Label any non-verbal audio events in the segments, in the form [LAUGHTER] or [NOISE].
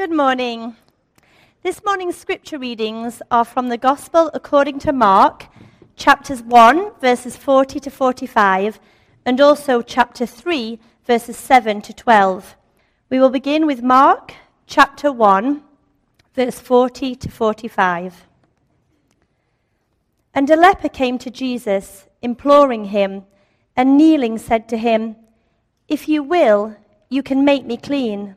Good morning. This morning's scripture readings are from the Gospel according to Mark, chapters 1, verses 40 to 45, and also chapter 3, verses 7 to 12. We will begin with Mark, chapter 1, verse 40 to 45. And a leper came to Jesus, imploring him, and kneeling said to him, If you will, you can make me clean.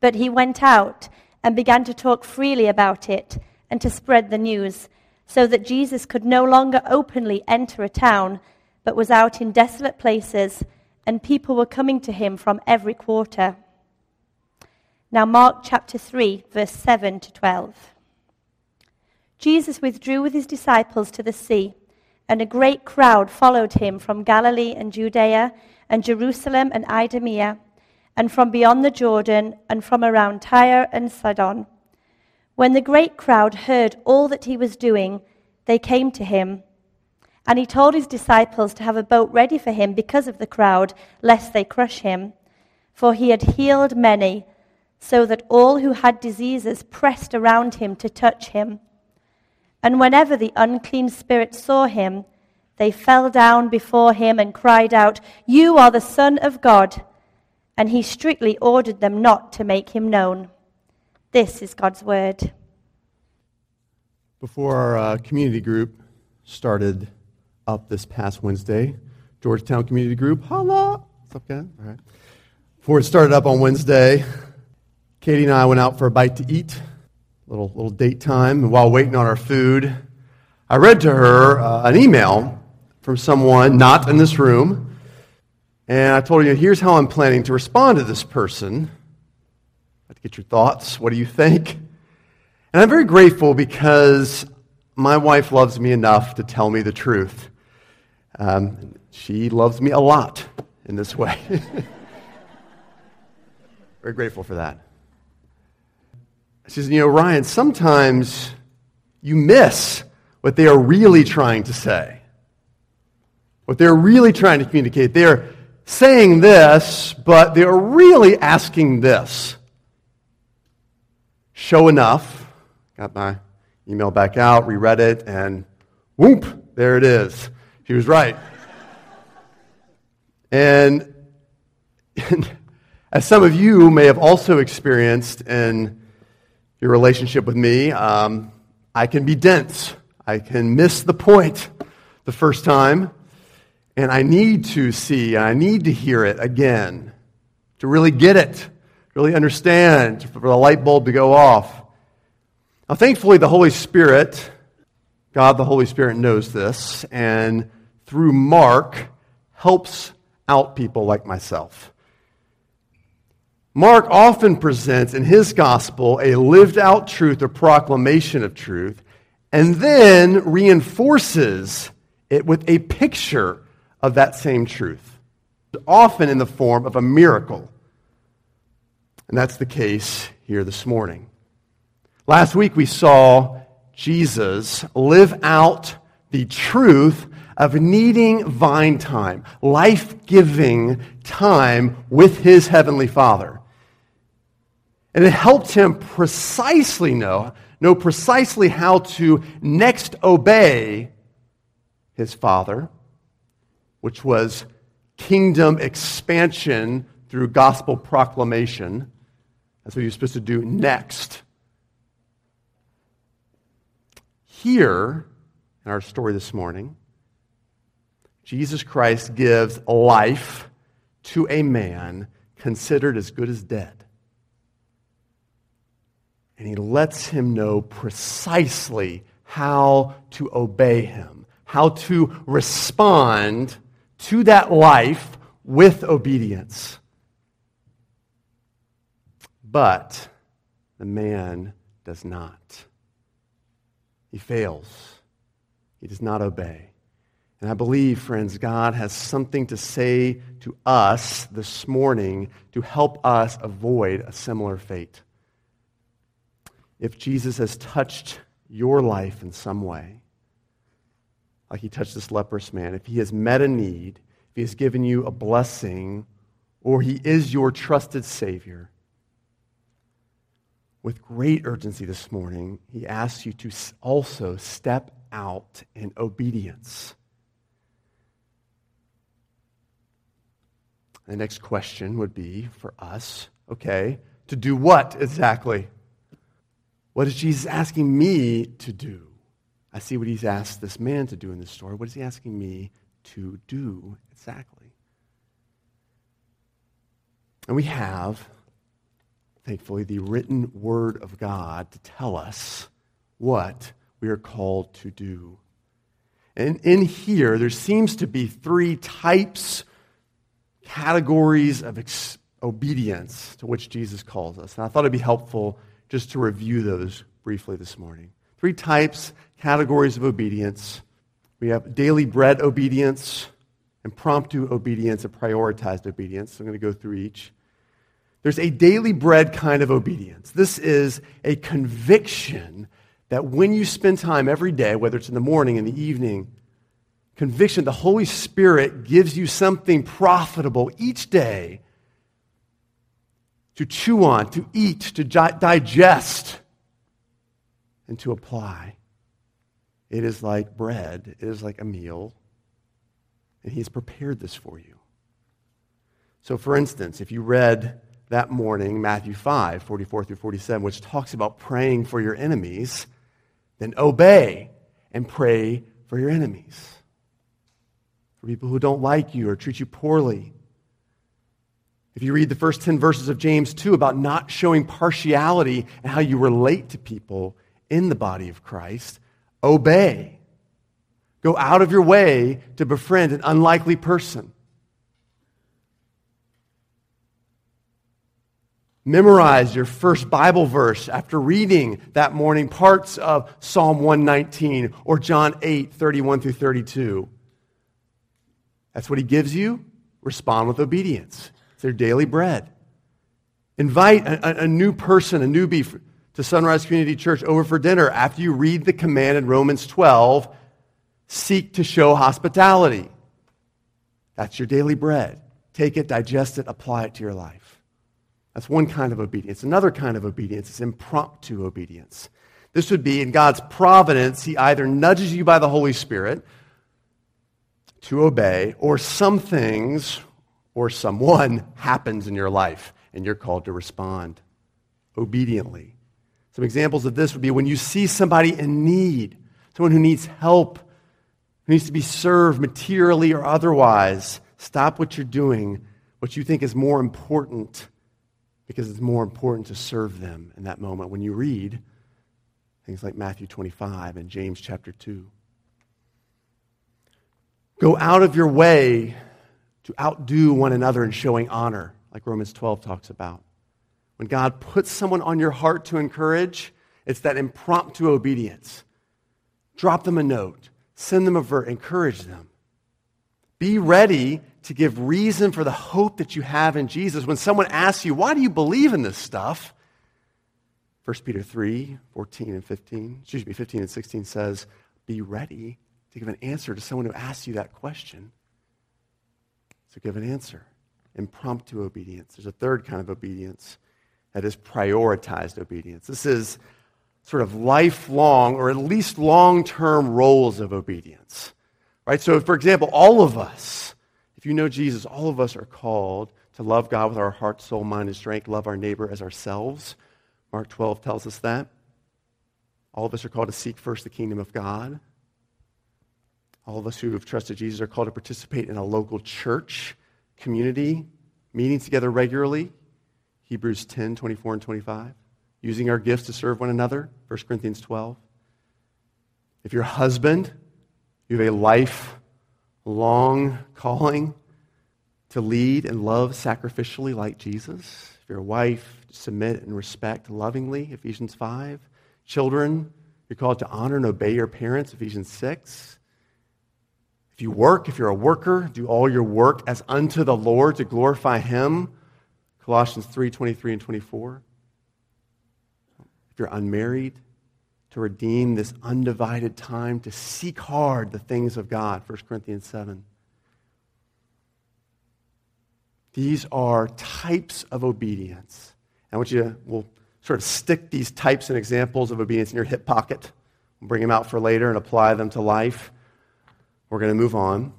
But he went out and began to talk freely about it and to spread the news, so that Jesus could no longer openly enter a town, but was out in desolate places, and people were coming to him from every quarter. Now, Mark chapter 3, verse 7 to 12. Jesus withdrew with his disciples to the sea, and a great crowd followed him from Galilee and Judea and Jerusalem and Idumea and from beyond the Jordan, and from around Tyre and Sidon. When the great crowd heard all that he was doing, they came to him. And he told his disciples to have a boat ready for him because of the crowd, lest they crush him. For he had healed many, so that all who had diseases pressed around him to touch him. And whenever the unclean spirits saw him, they fell down before him and cried out, You are the Son of God and he strictly ordered them not to make him known. This is God's word. Before our uh, community group started up this past Wednesday, Georgetown Community Group, holla! What's up, guys? All right. Before it started up on Wednesday, Katie and I went out for a bite to eat, little little date time, and while waiting on our food, I read to her uh, an email from someone not in this room and I told you, here's how I'm planning to respond to this person. I'd get your thoughts. What do you think? And I'm very grateful because my wife loves me enough to tell me the truth. Um, she loves me a lot in this way. [LAUGHS] very grateful for that. She says, You know, Ryan, sometimes you miss what they are really trying to say, what they're really trying to communicate. They are saying this, but they're really asking this. Show enough. Got my email back out, reread it, and whoop, there it is. She was right. and, and as some of you may have also experienced in your relationship with me, um, I can be dense. I can miss the point the first time. And I need to see, and I need to hear it again to really get it, really understand, for the light bulb to go off. Now, thankfully, the Holy Spirit, God the Holy Spirit knows this, and through Mark, helps out people like myself. Mark often presents in his gospel a lived out truth or proclamation of truth, and then reinforces it with a picture of that same truth, often in the form of a miracle. And that's the case here this morning. Last week we saw Jesus live out the truth of needing vine time, life giving time with his heavenly Father. And it helped him precisely know, know precisely how to next obey his Father which was kingdom expansion through gospel proclamation. That's what you're supposed to do next. Here, in our story this morning, Jesus Christ gives life to a man considered as good as dead. And he lets him know precisely how to obey him, how to respond to that life with obedience. But the man does not. He fails. He does not obey. And I believe, friends, God has something to say to us this morning to help us avoid a similar fate. If Jesus has touched your life in some way, like he touched this leprous man, if he has met a need, if he has given you a blessing, or he is your trusted Savior, with great urgency this morning, he asks you to also step out in obedience. The next question would be for us okay, to do what exactly? What is Jesus asking me to do? I see what he's asked this man to do in this story. What is he asking me to do exactly? And we have, thankfully, the written word of God to tell us what we are called to do. And in here, there seems to be three types, categories of ex- obedience to which Jesus calls us. And I thought it'd be helpful just to review those briefly this morning. Three types, categories of obedience. We have daily bread obedience, impromptu obedience, and prioritized obedience. So I'm going to go through each. There's a daily bread kind of obedience. This is a conviction that when you spend time every day, whether it's in the morning, in the evening, conviction, the Holy Spirit gives you something profitable each day to chew on, to eat, to digest, and to apply. It is like bread, it is like a meal, and He's prepared this for you. So, for instance, if you read that morning Matthew 5, 44 through 47, which talks about praying for your enemies, then obey and pray for your enemies. For people who don't like you or treat you poorly. If you read the first 10 verses of James 2 about not showing partiality and how you relate to people in the body of Christ, obey. Go out of your way to befriend an unlikely person. Memorize your first Bible verse after reading that morning parts of Psalm 119 or John 8, 31 through 32. That's what he gives you. Respond with obedience. It's their daily bread. Invite a, a, a new person, a newbie to Sunrise Community Church over for dinner after you read the command in Romans 12 seek to show hospitality. That's your daily bread. Take it, digest it, apply it to your life. That's one kind of obedience. Another kind of obedience is impromptu obedience. This would be in God's providence, He either nudges you by the Holy Spirit to obey, or some things or someone [LAUGHS] happens in your life, and you're called to respond obediently. Some examples of this would be when you see somebody in need, someone who needs help, who needs to be served materially or otherwise, stop what you're doing, what you think is more important because it's more important to serve them in that moment when you read things like Matthew 25 and James chapter 2. Go out of your way to outdo one another in showing honor, like Romans 12 talks about. When God puts someone on your heart to encourage, it's that impromptu obedience. Drop them a note, send them a verse, encourage them. Be ready to give reason for the hope that you have in Jesus. When someone asks you, why do you believe in this stuff? 1 Peter 3, 14 and 15, excuse me, 15 and 16 says, be ready to give an answer to someone who asks you that question. So give an answer. Impromptu obedience. There's a third kind of obedience that is prioritized obedience. This is sort of lifelong or at least long term roles of obedience. Right? So, for example, all of us, if you know Jesus, all of us are called to love God with our heart, soul, mind, and strength, love our neighbor as ourselves. Mark 12 tells us that. All of us are called to seek first the kingdom of God. All of us who have trusted Jesus are called to participate in a local church community, meeting together regularly. Hebrews 10, 24, and 25. Using our gifts to serve one another. 1 Corinthians 12. If you're a husband, you have a lifelong calling to lead and love sacrificially like Jesus. If you're a wife, submit and respect lovingly, Ephesians 5. Children, you're called to honor and obey your parents, Ephesians 6. If you work, if you're a worker, do all your work as unto the Lord to glorify Him, Colossians 3 23 and 24. If you're unmarried, to redeem this undivided time, to seek hard the things of God, 1 Corinthians 7. These are types of obedience. I want you to, we'll sort of stick these types and examples of obedience in your hip pocket. We'll bring them out for later and apply them to life. We're going to move on.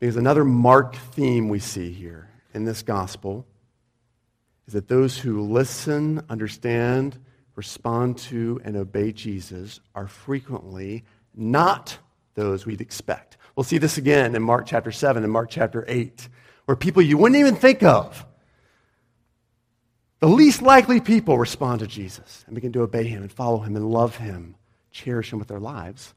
Because another marked theme we see here in this gospel is that those who listen, understand, respond to, and obey Jesus are frequently not those we'd expect. We'll see this again in Mark chapter 7 and Mark chapter 8, where people you wouldn't even think of, the least likely people, respond to Jesus and begin to obey him and follow him and love him, cherish him with their lives.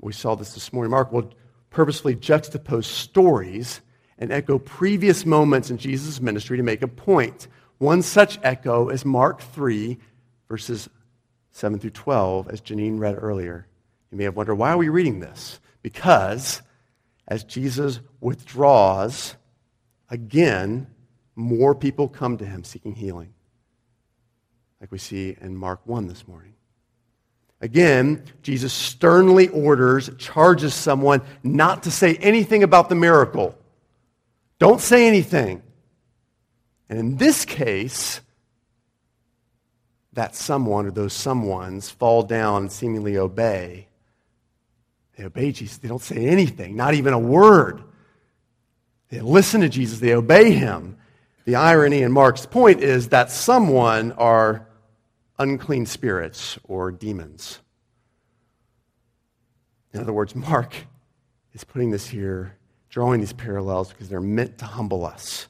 We saw this this morning. Mark will purposefully juxtapose stories and echo previous moments in Jesus' ministry to make a point. One such echo is Mark 3, verses 7 through 12, as Janine read earlier. You may have wondered, why are we reading this? Because as Jesus withdraws, again, more people come to him seeking healing, like we see in Mark 1 this morning. Again, Jesus sternly orders, charges someone not to say anything about the miracle. Don't say anything. And in this case, that someone or those someones fall down and seemingly obey. They obey Jesus. They don't say anything, not even a word. They listen to Jesus, they obey him. The irony in Mark's point is that someone are unclean spirits or demons. In other words, Mark is putting this here, drawing these parallels because they're meant to humble us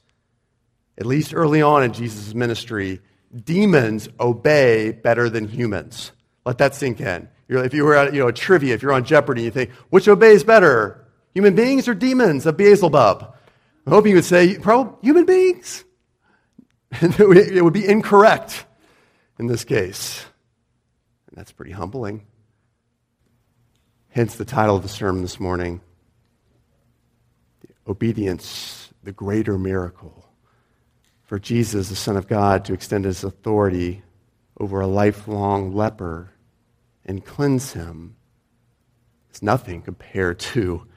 at least early on in Jesus' ministry, demons obey better than humans. Let that sink in. If you were at you know, a trivia, if you're on Jeopardy, you think, which obeys better, human beings or demons of Beelzebub? I'm hoping you would say, probably human beings. [LAUGHS] it would be incorrect in this case. And that's pretty humbling. Hence the title of the sermon this morning Obedience, the Greater Miracle for Jesus, the Son of God, to extend his authority over a lifelong leper and cleanse him is nothing compared to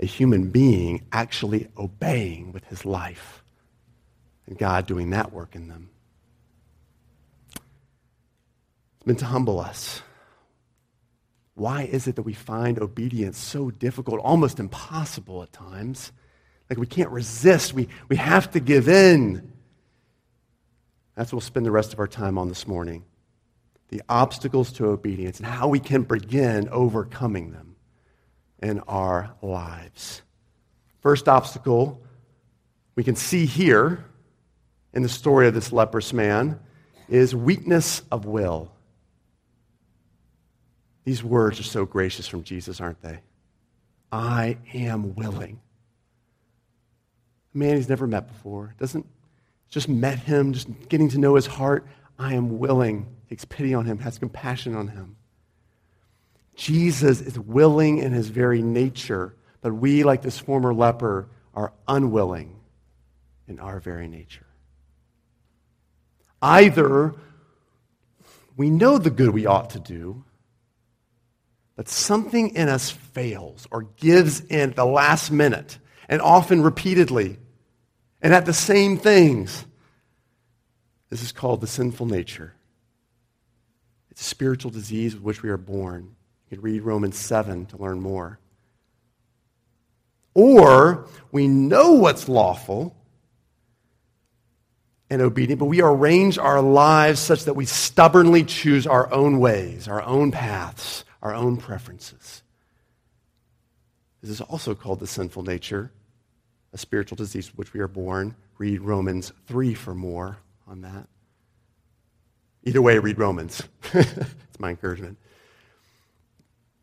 a human being actually obeying with his life and God doing that work in them. Meant to humble us. Why is it that we find obedience so difficult, almost impossible at times? Like we can't resist, we, we have to give in. That's what we'll spend the rest of our time on this morning the obstacles to obedience and how we can begin overcoming them in our lives. First obstacle we can see here in the story of this leprous man is weakness of will. These words are so gracious from Jesus, aren't they? I am willing. A man he's never met before, doesn't just met him, just getting to know his heart, I am willing, takes pity on him, has compassion on him. Jesus is willing in his very nature, but we, like this former leper, are unwilling in our very nature. Either we know the good we ought to do, but something in us fails or gives in at the last minute, and often repeatedly and at the same things. This is called the sinful nature. It's a spiritual disease with which we are born. You can read Romans 7 to learn more. Or we know what's lawful and obedient, but we arrange our lives such that we stubbornly choose our own ways, our own paths, our own preferences. This is also called the sinful nature a spiritual disease which we are born. Read Romans 3 for more on that. Either way, read Romans. [LAUGHS] it's my encouragement.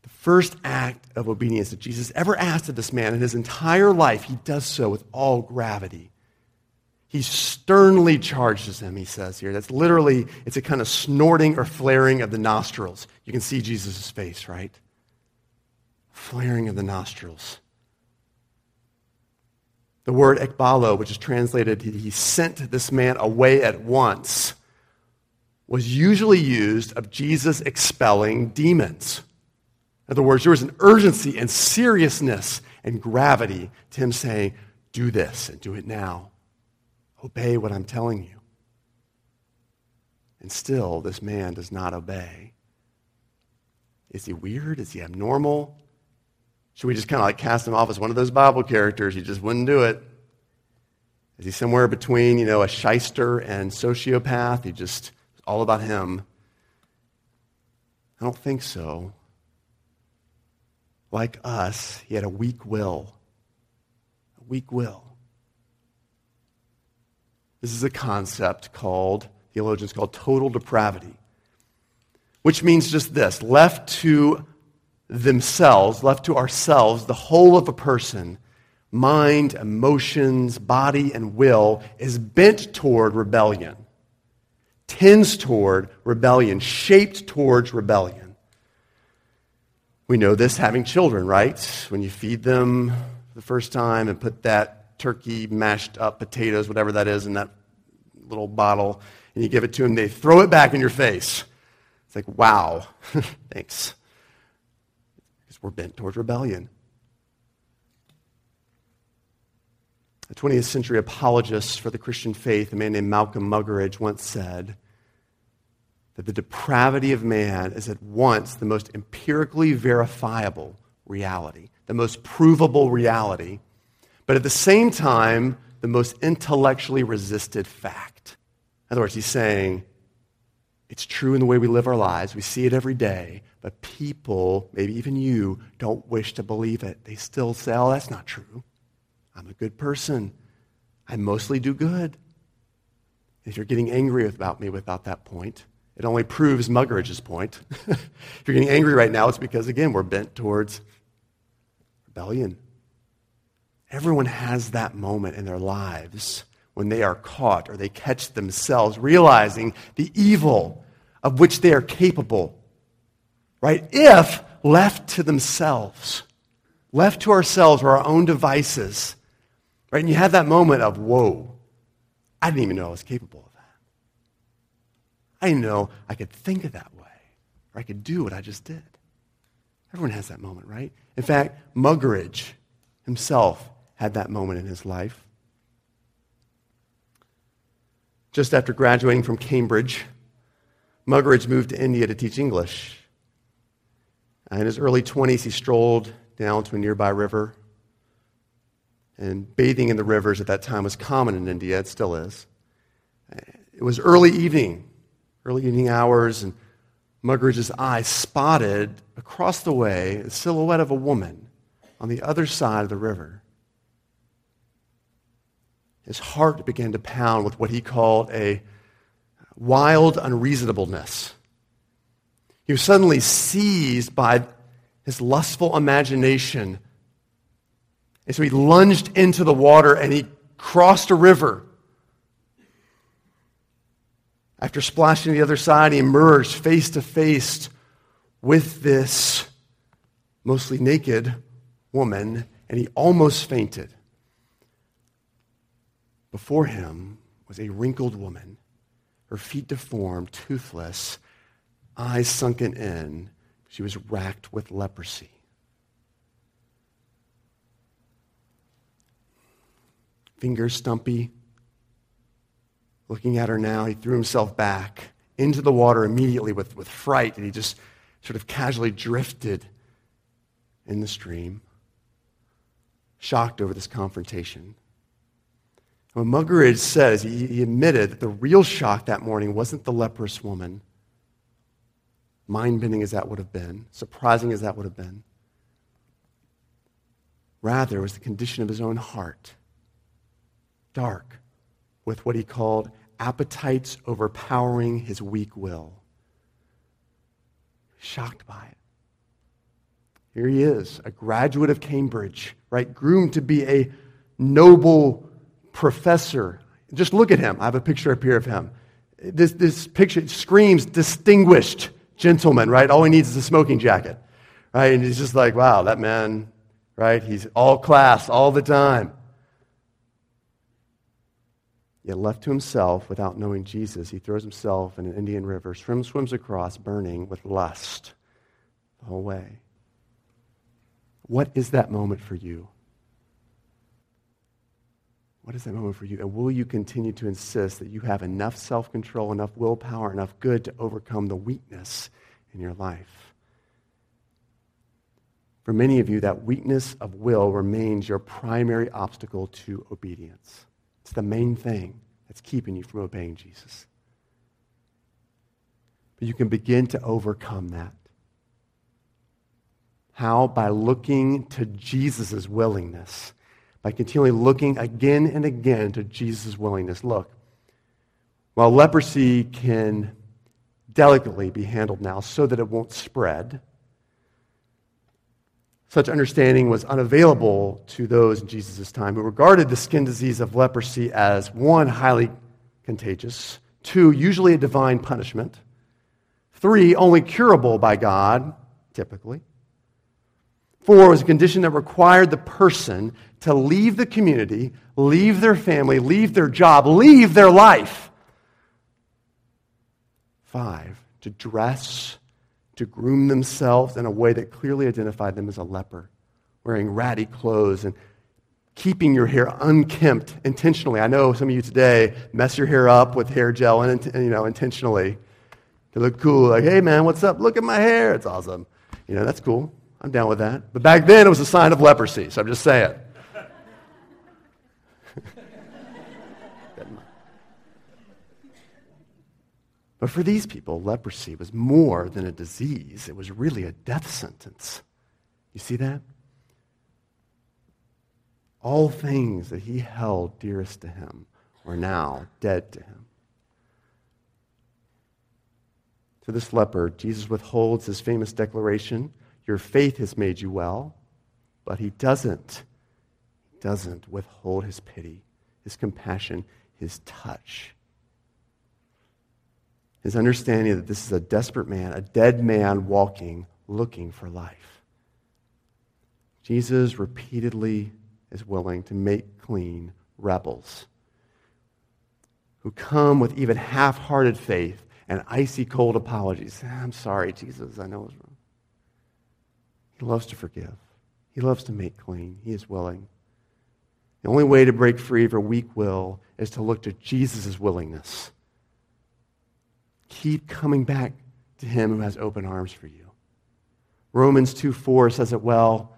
The first act of obedience that Jesus ever asked of this man in his entire life, he does so with all gravity. He sternly charges them he says here. That's literally, it's a kind of snorting or flaring of the nostrils. You can see Jesus' face, right? Flaring of the nostrils. The word ekbalo, which is translated, he sent this man away at once, was usually used of Jesus expelling demons. In other words, there was an urgency and seriousness and gravity to him saying, Do this and do it now. Obey what I'm telling you. And still, this man does not obey. Is he weird? Is he abnormal? Should we just kind of like cast him off as one of those Bible characters? He just wouldn't do it. Is he somewhere between, you know, a shyster and sociopath? He just, all about him. I don't think so. Like us, he had a weak will. A weak will. This is a concept called, theologians call total depravity, which means just this left to themselves, left to ourselves, the whole of a person, mind, emotions, body, and will, is bent toward rebellion, tends toward rebellion, shaped towards rebellion. We know this having children, right? When you feed them the first time and put that turkey, mashed up potatoes, whatever that is, in that little bottle, and you give it to them, they throw it back in your face. It's like, wow, [LAUGHS] thanks Because we're bent towards rebellion. A 20th century apologist for the Christian faith, a man named Malcolm Muggeridge, once said that the depravity of man is at once the most empirically verifiable reality, the most provable reality, but at the same time, the most intellectually resisted fact. In other words, he's saying it's true in the way we live our lives, we see it every day, but people, maybe even you, don't wish to believe it. They still say, oh, that's not true. I'm a good person. I mostly do good. If you're getting angry about me without that point, it only proves Muggeridge's point. [LAUGHS] if you're getting angry right now, it's because, again, we're bent towards rebellion. Everyone has that moment in their lives when they are caught or they catch themselves realizing the evil of which they are capable right? If left to themselves, left to ourselves or our own devices, right? And you have that moment of, whoa, I didn't even know I was capable of that. I didn't know I could think of that way, or I could do what I just did. Everyone has that moment, right? In fact, Muggeridge himself had that moment in his life. Just after graduating from Cambridge, Muggeridge moved to India to teach English. In his early 20s, he strolled down to a nearby river. And bathing in the rivers at that time was common in India. It still is. It was early evening, early evening hours, and Muggeridge's eye spotted across the way the silhouette of a woman on the other side of the river. His heart began to pound with what he called a wild unreasonableness. He was suddenly seized by his lustful imagination. And so he lunged into the water and he crossed a river. After splashing to the other side, he emerged face to face with this mostly naked woman, and he almost fainted. Before him was a wrinkled woman, her feet deformed, toothless, eyes sunken in. She was racked with leprosy. Fingers stumpy. Looking at her now, he threw himself back into the water immediately with, with fright, and he just sort of casually drifted in the stream, shocked over this confrontation. What Muggeridge says, he, he admitted that the real shock that morning wasn't the leprous woman, mind bending as that would have been, surprising as that would have been. Rather, it was the condition of his own heart, dark, with what he called appetites overpowering his weak will. Shocked by it. Here he is, a graduate of Cambridge, right? Groomed to be a noble professor Just look at him. I have a picture up here of him. This, this picture screams distinguished gentleman, right? All he needs is a smoking jacket, right? And he's just like, wow, that man, right? He's all class all the time. Yet left to himself without knowing Jesus, he throws himself in an Indian river, swims, swims across, burning with lust the whole way. What is that moment for you? What is that moment for you? And will you continue to insist that you have enough self control, enough willpower, enough good to overcome the weakness in your life? For many of you, that weakness of will remains your primary obstacle to obedience. It's the main thing that's keeping you from obeying Jesus. But you can begin to overcome that. How? By looking to Jesus' willingness by continually looking again and again to Jesus' willingness. Look, while leprosy can delicately be handled now so that it won't spread, such understanding was unavailable to those in Jesus' time who regarded the skin disease of leprosy as one, highly contagious, two, usually a divine punishment, three, only curable by God, typically, Four was a condition that required the person to leave the community, leave their family, leave their job, leave their life. Five, to dress, to groom themselves in a way that clearly identified them as a leper, wearing ratty clothes and keeping your hair unkempt intentionally. I know some of you today mess your hair up with hair gel and you know intentionally to look cool. Like, hey man, what's up? Look at my hair. It's awesome. You know, that's cool. I'm down with that. But back then, it was a sign of leprosy, so I'm just saying. [LAUGHS] but for these people, leprosy was more than a disease, it was really a death sentence. You see that? All things that he held dearest to him were now dead to him. To this leper, Jesus withholds his famous declaration your faith has made you well. But he doesn't, doesn't withhold his pity, his compassion, his touch. His understanding that this is a desperate man, a dead man walking, looking for life. Jesus repeatedly is willing to make clean rebels who come with even half hearted faith and icy cold apologies. I'm sorry, Jesus, I know it's wrong. He loves to forgive. He loves to make clean. He is willing. The only way to break free of a weak will is to look to Jesus' willingness. Keep coming back to him who has open arms for you. Romans 2 4 says it well.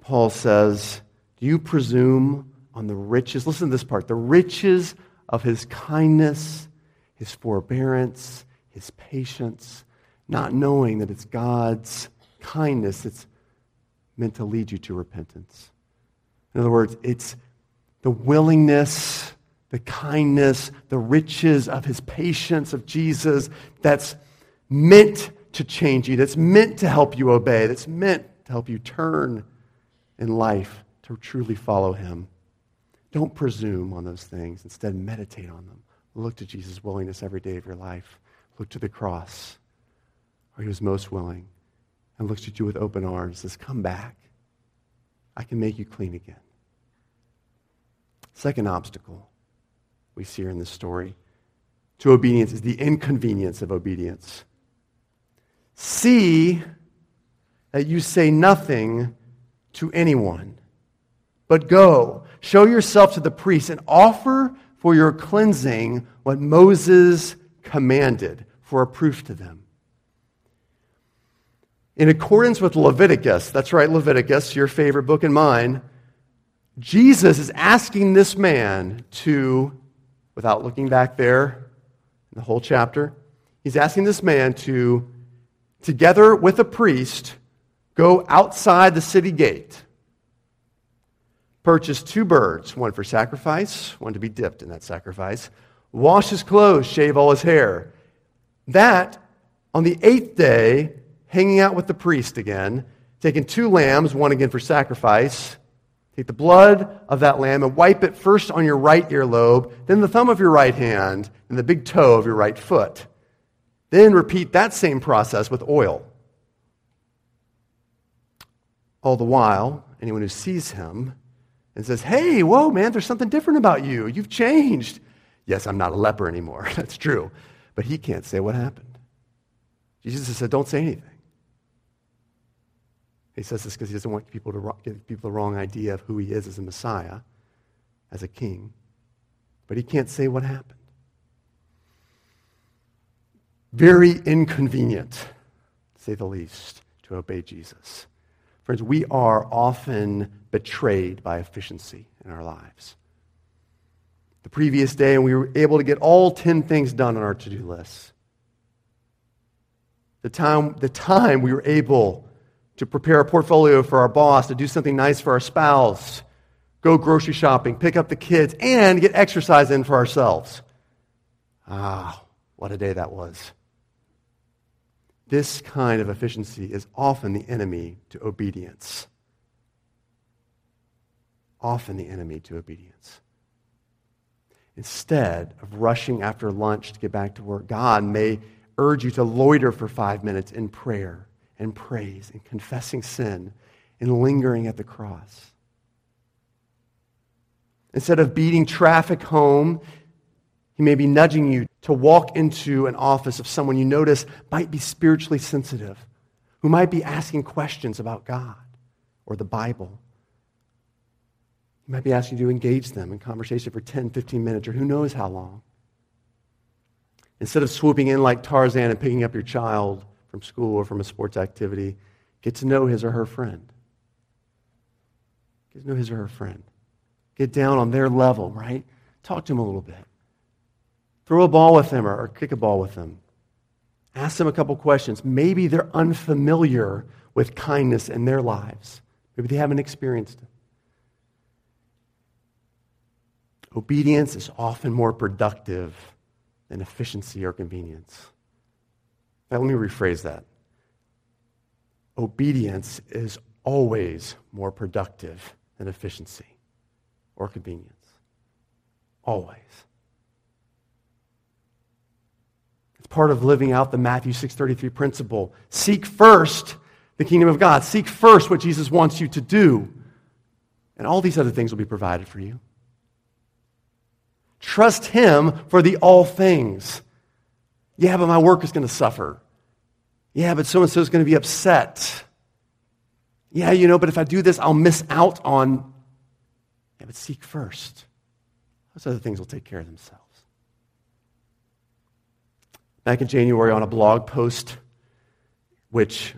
Paul says, Do you presume on the riches? Listen to this part the riches of his kindness, his forbearance, his patience, not knowing that it's God's kindness it's meant to lead you to repentance. In other words, it's the willingness, the kindness, the riches of his patience of Jesus that's meant to change you, that's meant to help you obey, that's meant to help you turn in life to truly follow him. Don't presume on those things. Instead, meditate on them. Look to Jesus' willingness every day of your life. Look to the cross, where he was most willing and looks at you with open arms and says, Come back. I can make you clean again. Second obstacle we see here in this story to obedience is the inconvenience of obedience. See that you say nothing to anyone, but go, show yourself to the priest, and offer for your cleansing what Moses commanded for a proof to them. In accordance with Leviticus, that's right, Leviticus, your favorite book and mine, Jesus is asking this man to, without looking back there in the whole chapter, he's asking this man to, together with a priest, go outside the city gate, purchase two birds, one for sacrifice, one to be dipped in that sacrifice, wash his clothes, shave all his hair. That, on the eighth day, hanging out with the priest again, taking two lambs, one again for sacrifice, Take the blood of that lamb and wipe it first on your right earlobe, then the thumb of your right hand, and the big toe of your right foot. Then repeat that same process with oil. All the while, anyone who sees him and says, Hey, whoa, man, there's something different about you. You've changed. Yes, I'm not a leper anymore. [LAUGHS] That's true. But he can't say what happened. Jesus said, Don't say anything. He says this because he doesn't want people to give people the wrong idea of who he is as a Messiah, as a king. But he can't say what happened. Very inconvenient, to say the least, to obey Jesus. Friends, we are often betrayed by efficiency in our lives. The previous day, and we were able to get all 10 things done on our to do list. The time, the time we were able to prepare a portfolio for our boss, to do something nice for our spouse, go grocery shopping, pick up the kids, and get exercise in for ourselves. Ah, what a day that was. This kind of efficiency is often the enemy to obedience. Often the enemy to obedience. Instead of rushing after lunch to get back to work, God may urge you to loiter for five minutes in prayer and praise and confessing sin and lingering at the cross. Instead of beating traffic home, he may be nudging you to walk into an office of someone you notice might be spiritually sensitive, who might be asking questions about God or the Bible. He might be asking you to engage them in conversation for 10, 15 minutes, or who knows how long. Instead of swooping in like Tarzan and picking up your child from school or from a sports activity, get to know his or her friend. Get to know his or her friend. Get down on their level, right? Talk to them a little bit. Throw a ball with them or, or kick a ball with them. Ask them a couple questions. Maybe they're unfamiliar with kindness in their lives. Maybe they haven't experienced it. Obedience is often more productive than efficiency or convenience. Now, let me rephrase that. Obedience is always more productive than efficiency or convenience. Always. It's part of living out the Matthew 6:33 principle. Seek first the kingdom of God. Seek first what Jesus wants you to do. And all these other things will be provided for you. Trust him for the all things. Yeah, but my work is going to suffer. Yeah, but so and so is going to be upset. Yeah, you know, but if I do this, I'll miss out on. Yeah, but seek first. Those other things will take care of themselves. Back in January, on a blog post, which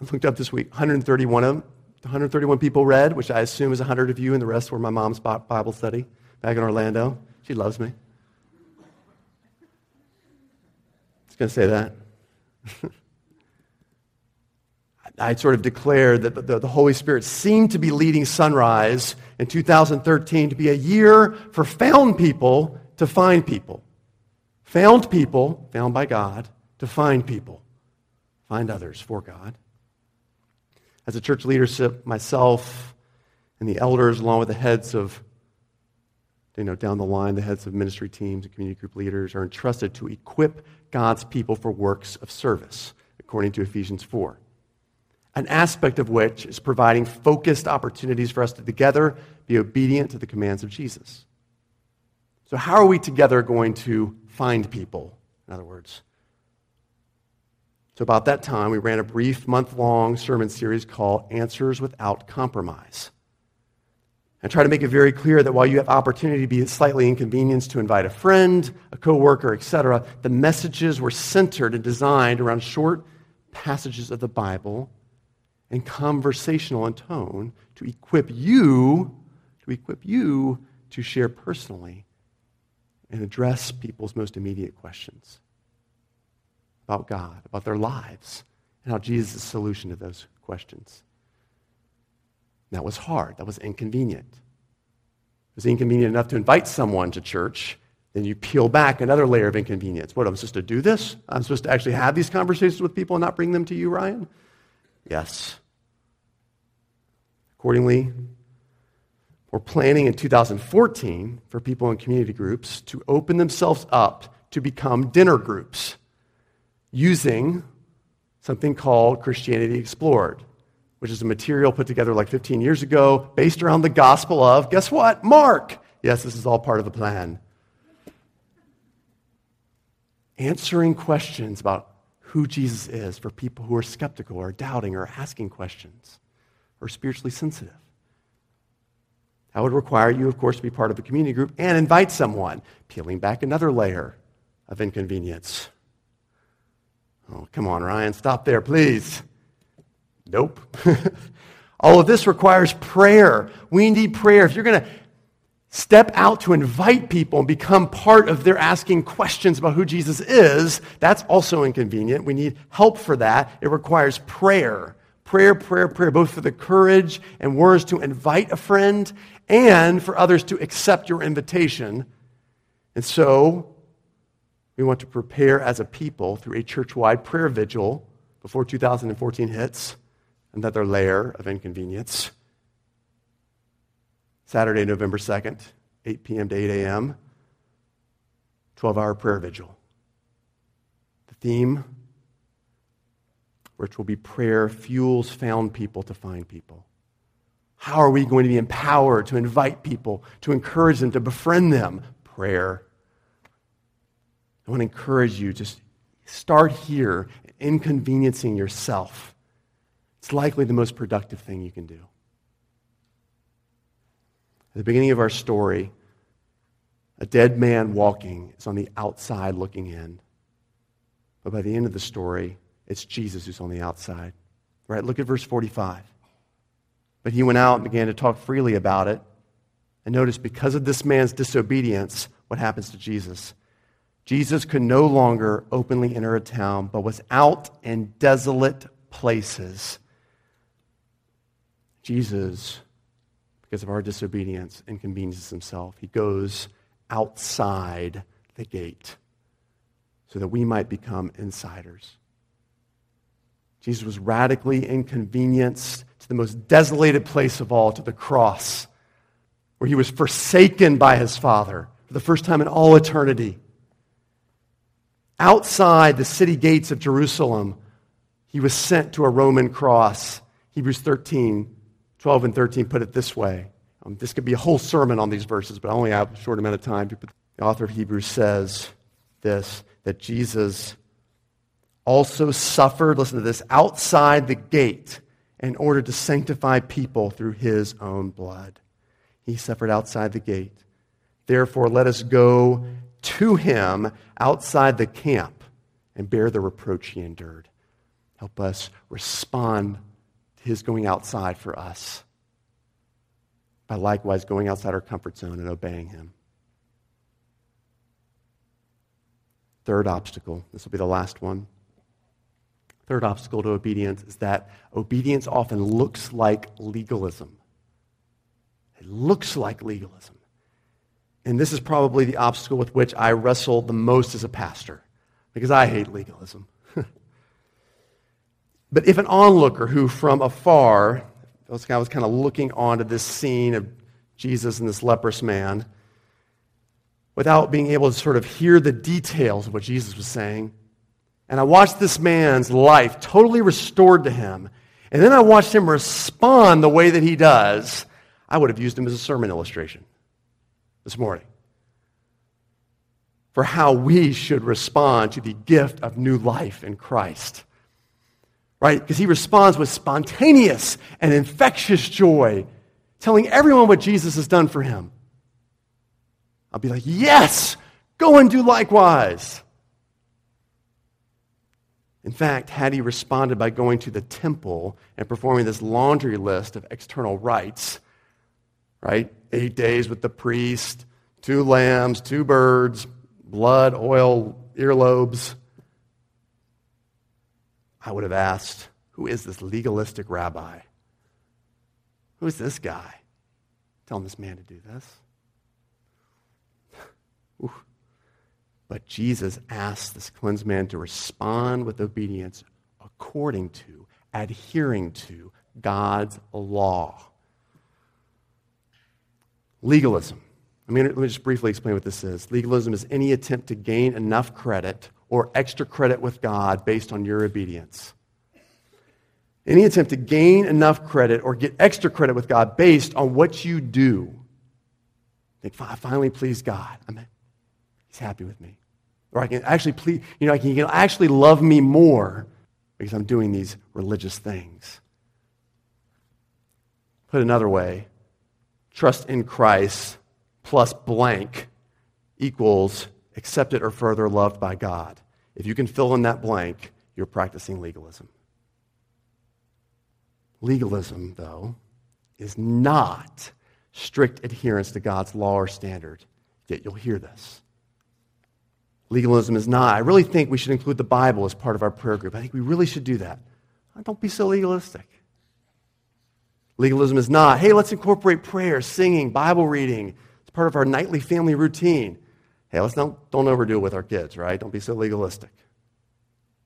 I looked up this week, 131 of them, 131 people read, which I assume is 100 of you, and the rest were my mom's Bible study back in Orlando. She loves me. I was going to say that. [LAUGHS] I sort of declared that the, the, Holy Spirit seemed to be leading Sunrise in 2013 to be a year for found people to find people. Found people, found by God, to find people, find others for God. As a church leadership, myself and the elders, along with the heads of, you know, down the line, the heads of ministry teams and community group leaders, are entrusted to equip God's people for works of service, according to Ephesians 4 an aspect of which is providing focused opportunities for us to together be obedient to the commands of Jesus. So, how are we together going to find people, in other words? So, about that time, we ran a brief month long sermon series called Answers Without Compromise. I try to make it very clear that while you have opportunity to be slightly inconvenienced to invite a friend, a coworker, etc., the messages were centered and designed around short passages of the Bible and conversational in tone to equip you, to equip you to share personally and address people's most immediate questions about God, about their lives, and how Jesus is the solution to those questions. That was hard. That was inconvenient. It was inconvenient enough to invite someone to church. Then you peel back another layer of inconvenience. What, I'm supposed to do this? I'm supposed to actually have these conversations with people and not bring them to you, Ryan? Yes. Accordingly, We're planning in 2014 for people in community groups to open themselves up to become dinner groups using something called Christianity Explored, which is a material put together like 15 years ago based around the gospel of, guess what? Mark. Yes, this is all part of the plan. Answering questions about who Jesus is for people who are skeptical or doubting or asking questions or spiritually sensitive. That would require you, of course, to be part of a community group and invite someone, peeling back another layer of inconvenience. Oh, come on, Ryan, stop there, please. Nope. [LAUGHS] All of this requires prayer. We need prayer. If you're going to step out to invite people and become part of their asking questions about who Jesus is, that's also inconvenient. We need help for that. It requires prayer. Prayer, prayer, prayer, both for the courage and words to invite a friend and for others to accept your invitation. And so, we want to prepare as a people through a church wide prayer vigil before 2014 hits, another layer of inconvenience. Saturday, November 2nd, 8 p.m. to 8 a.m., 12 hour prayer vigil. The theme, which will be prayer, fuels found people to find people. How are we going to be empowered to invite people, to encourage them, to befriend them? Prayer. I want to encourage you just start here, inconveniencing yourself. It's likely the most productive thing you can do. At the beginning of our story, a dead man walking is on the outside looking in. But by the end of the story, it's Jesus who's on the outside. Right? Look at verse 45. But he went out and began to talk freely about it. And notice, because of this man's disobedience, what happens to Jesus? Jesus could no longer openly enter a town, but was out in desolate places. Jesus, because of our disobedience, inconveniences himself. He goes outside the gate so that we might become insiders. Jesus was radically inconvenienced to the most desolated place of all, to the cross, where he was forsaken by his Father for the first time in all eternity outside the city gates of Jerusalem, he was sent to a Roman cross. Hebrews 13, 12 and 13 put it this way. Um, this could be a whole sermon on these verses, but I only have a short amount of time. The author of Hebrews says this that Jesus also suffered, listen to this, outside the gate in order to sanctify people through his own blood. He suffered outside the gate. Therefore, let us go to him outside the camp and bear the reproach he endured. Help us respond his going outside for us by likewise going outside our comfort zone and obeying him. Third obstacle, this will be the last one. Third obstacle to obedience is that obedience often looks like legalism. It looks like legalism. And this is probably the obstacle with which I wrestle the most as a pastor, because I hate legalism. But if an onlooker who from afar, this guy was kind of looking onto this scene of Jesus and this leprous man, without being able to sort of hear the details of what Jesus was saying, and I watched this man's life totally restored to him, and then I watched him respond the way that he does, I would have used him as a sermon illustration this morning for how we should respond to the gift of new life in Christ. Right? Because he responds with spontaneous and infectious joy, telling everyone what Jesus has done for him. I'll be like, yes, go and do likewise. In fact, had he responded by going to the temple and performing this laundry list of external rites, right? Eight days with the priest, two lambs, two birds, blood, oil, earlobes. I would have asked, Who is this legalistic rabbi? Who is this guy telling this man to do this? [SIGHS] but Jesus asks this cleansed man to respond with obedience according to, adhering to God's law. Legalism. I mean, let me just briefly explain what this is. Legalism is any attempt to gain enough credit or extra credit with God based on your obedience. Any attempt to gain enough credit or get extra credit with God based on what you do. Think, I finally please God. I mean, He's happy with me. Or I can actually please, you know, I can, can actually love me more because I'm doing these religious things. Put another way, trust in Christ plus blank equals accepted or further loved by God. If you can fill in that blank, you're practicing legalism. Legalism, though, is not strict adherence to God's law or standard. Yet you'll hear this. Legalism is not. I really think we should include the Bible as part of our prayer group. I think we really should do that. Don't be so legalistic. Legalism is not, hey, let's incorporate prayer, singing, Bible reading. It's part of our nightly family routine. Hey, let's not, don't overdo it with our kids, right? Don't be so legalistic.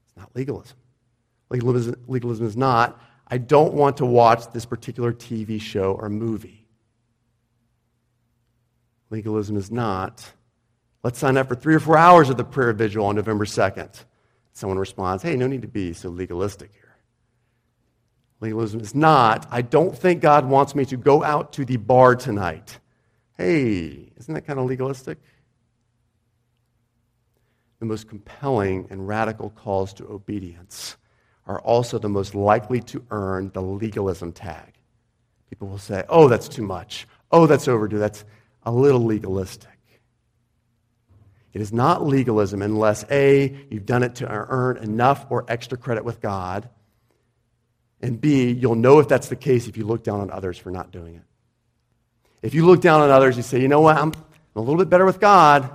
It's not legalism. Legalism, legalism is not, I don't want to watch this particular TV show or movie. Legalism is not, let's sign up for three or four hours of the prayer vigil on November 2nd. Someone responds, hey, no need to be so legalistic here. Legalism is not, I don't think God wants me to go out to the bar tonight. Hey, isn't that kind of legalistic? The most compelling and radical calls to obedience are also the most likely to earn the legalism tag. People will say, oh, that's too much. Oh, that's overdue. That's a little legalistic. It is not legalism unless A, you've done it to earn enough or extra credit with God, and B, you'll know if that's the case if you look down on others for not doing it. If you look down on others, you say, you know what, I'm a little bit better with God.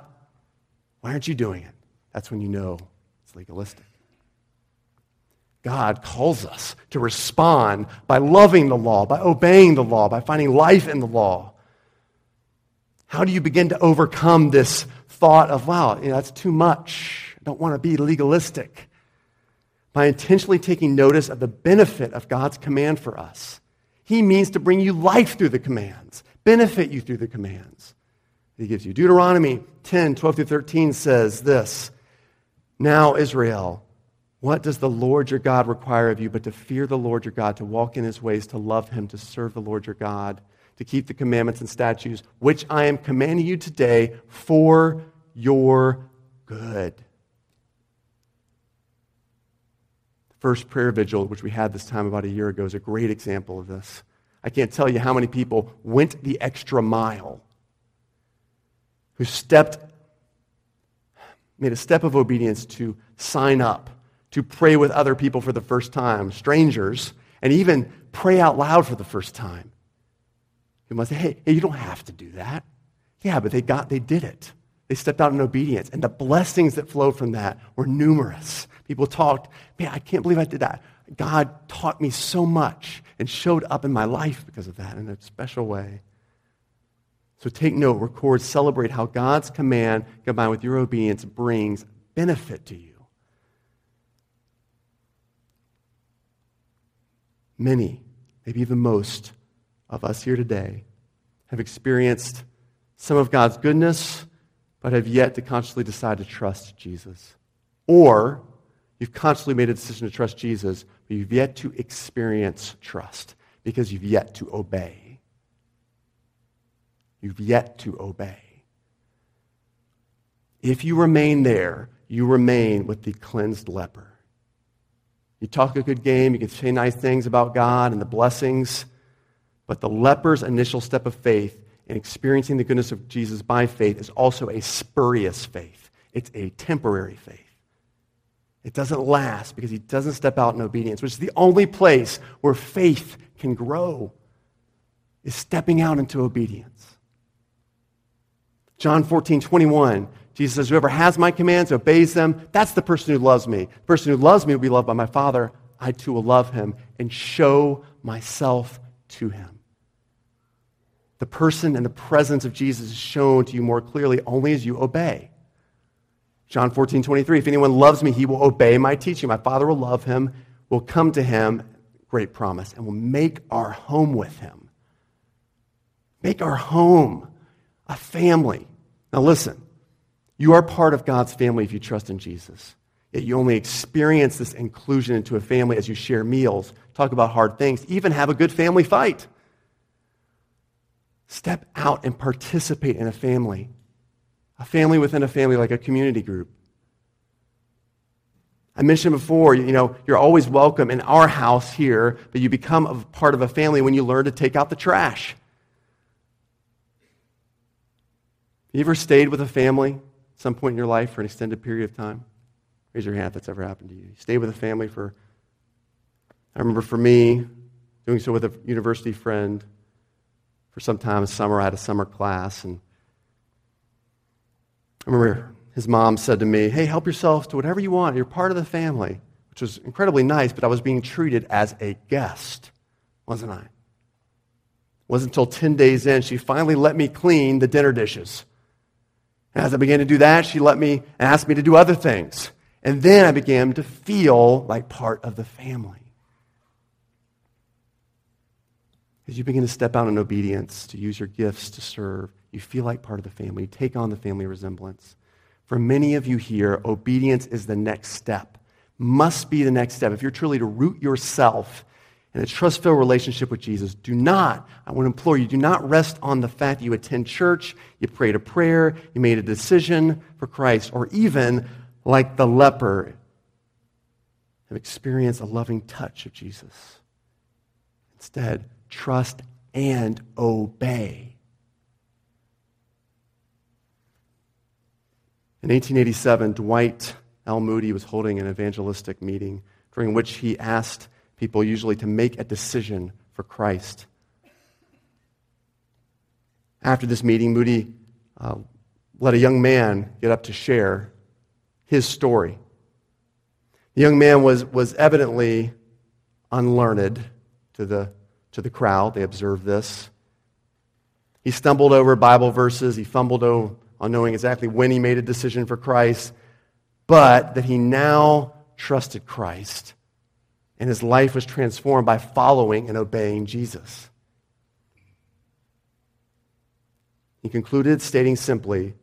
Why aren't you doing it? That's when you know it's legalistic. God calls us to respond by loving the law, by obeying the law, by finding life in the law. How do you begin to overcome this thought of, wow, you know, that's too much? I don't want to be legalistic by intentionally taking notice of the benefit of God's command for us. He means to bring you life through the commands, benefit you through the commands. He gives you. Deuteronomy 10, 12 through 13 says this Now, Israel, what does the Lord your God require of you but to fear the Lord your God, to walk in his ways, to love him, to serve the Lord your God, to keep the commandments and statutes, which I am commanding you today for your good? The first prayer vigil, which we had this time about a year ago, is a great example of this. I can't tell you how many people went the extra mile, who stepped, made a step of obedience to sign up, to pray with other people for the first time, strangers, and even pray out loud for the first time. You must say, hey, hey, you don't have to do that. Yeah, but they got, they did it. They stepped out in obedience, and the blessings that flowed from that were numerous. People talked, man, I can't believe I did that. God taught me so much and showed up in my life because of that in a special way. So take note, record, celebrate how God's command combined with your obedience brings benefit to you. Many, maybe even most of us here today have experienced some of God's goodness, but have yet to consciously decide to trust Jesus. Or You've constantly made a decision to trust Jesus, but you've yet to experience trust because you've yet to obey. You've yet to obey. If you remain there, you remain with the cleansed leper. You talk a good game, you can say nice things about God and the blessings, but the leper's initial step of faith in experiencing the goodness of Jesus by faith is also a spurious faith. It's a temporary faith. It doesn't last because he doesn't step out in obedience, which is the only place where faith can grow, is stepping out into obedience. John 14, 21, Jesus says, Whoever has my commands, obeys them, that's the person who loves me. The person who loves me will be loved by my Father. I too will love him and show myself to him. The person and the presence of Jesus is shown to you more clearly only as you obey. John 14, 23. If anyone loves me, he will obey my teaching. My Father will love him, will come to him, great promise, and will make our home with him. Make our home a family. Now, listen, you are part of God's family if you trust in Jesus. Yet you only experience this inclusion into a family as you share meals, talk about hard things, even have a good family fight. Step out and participate in a family, a family within a family, like a community group. I mentioned before, you know, you're always welcome in our house here, but you become a part of a family when you learn to take out the trash. You ever stayed with a family at some point in your life for an extended period of time? Raise your hand if that's ever happened to you. You stayed with a family for, I remember for me, doing so with a university friend. For some time, a summer, I had a summer class, and I remember his mom said to me, Hey, help yourself to whatever you want. You're part of the family, which was incredibly nice, but I was being treated as a guest, wasn't I? It wasn't until 10 days in she finally let me clean the dinner dishes. And as I began to do that, she let me and asked me to do other things. And then I began to feel like part of the family. As you begin to step out in obedience, to use your gifts to serve, you feel like part of the family. You take on the family resemblance. For many of you here, obedience is the next step, must be the next step. If you're truly to root yourself in a trust filled relationship with Jesus, do not, I want to implore you, do not rest on the fact that you attend church, you prayed a prayer, you made a decision for Christ, or even like the leper, have experienced a loving touch of Jesus. Instead, trust and obey. In 1887, Dwight L. Moody was holding an evangelistic meeting during which he asked people usually to make a decision for Christ. After this meeting, Moody uh, let a young man get up to share his story. The young man was, was evidently unlearned to the, to the crowd. They observed this. He stumbled over Bible verses. He fumbled on knowing exactly when he made a decision for Christ, but that he now trusted Christ and his life was transformed by following and obeying Jesus. He concluded, stating simply,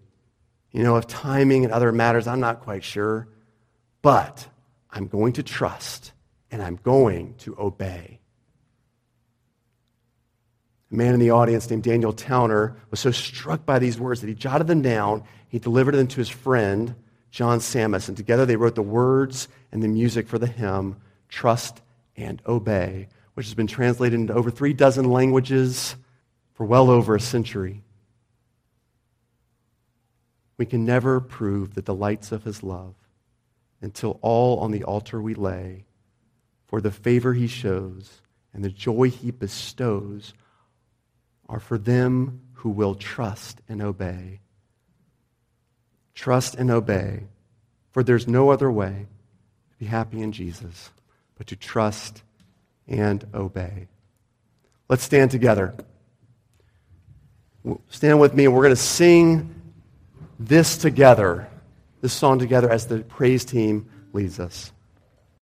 You know, if timing and other matters, I'm not quite sure, but I'm going to trust and I'm going to obey. A man in the audience named Daniel Towner was so struck by these words that he jotted them down. He delivered them to his friend, John Sammis, and together they wrote the words and the music for the hymn, Trust and Obey, which has been translated into over three dozen languages for well over a century. We can never prove the delights of his love until all on the altar we lay, for the favor he shows and the joy he bestows are for them who will trust and obey. Trust and obey, for there's no other way to be happy in Jesus but to trust and obey. Let's stand together. Stand with me, and we're going to sing this together, this song together as the praise team leads us.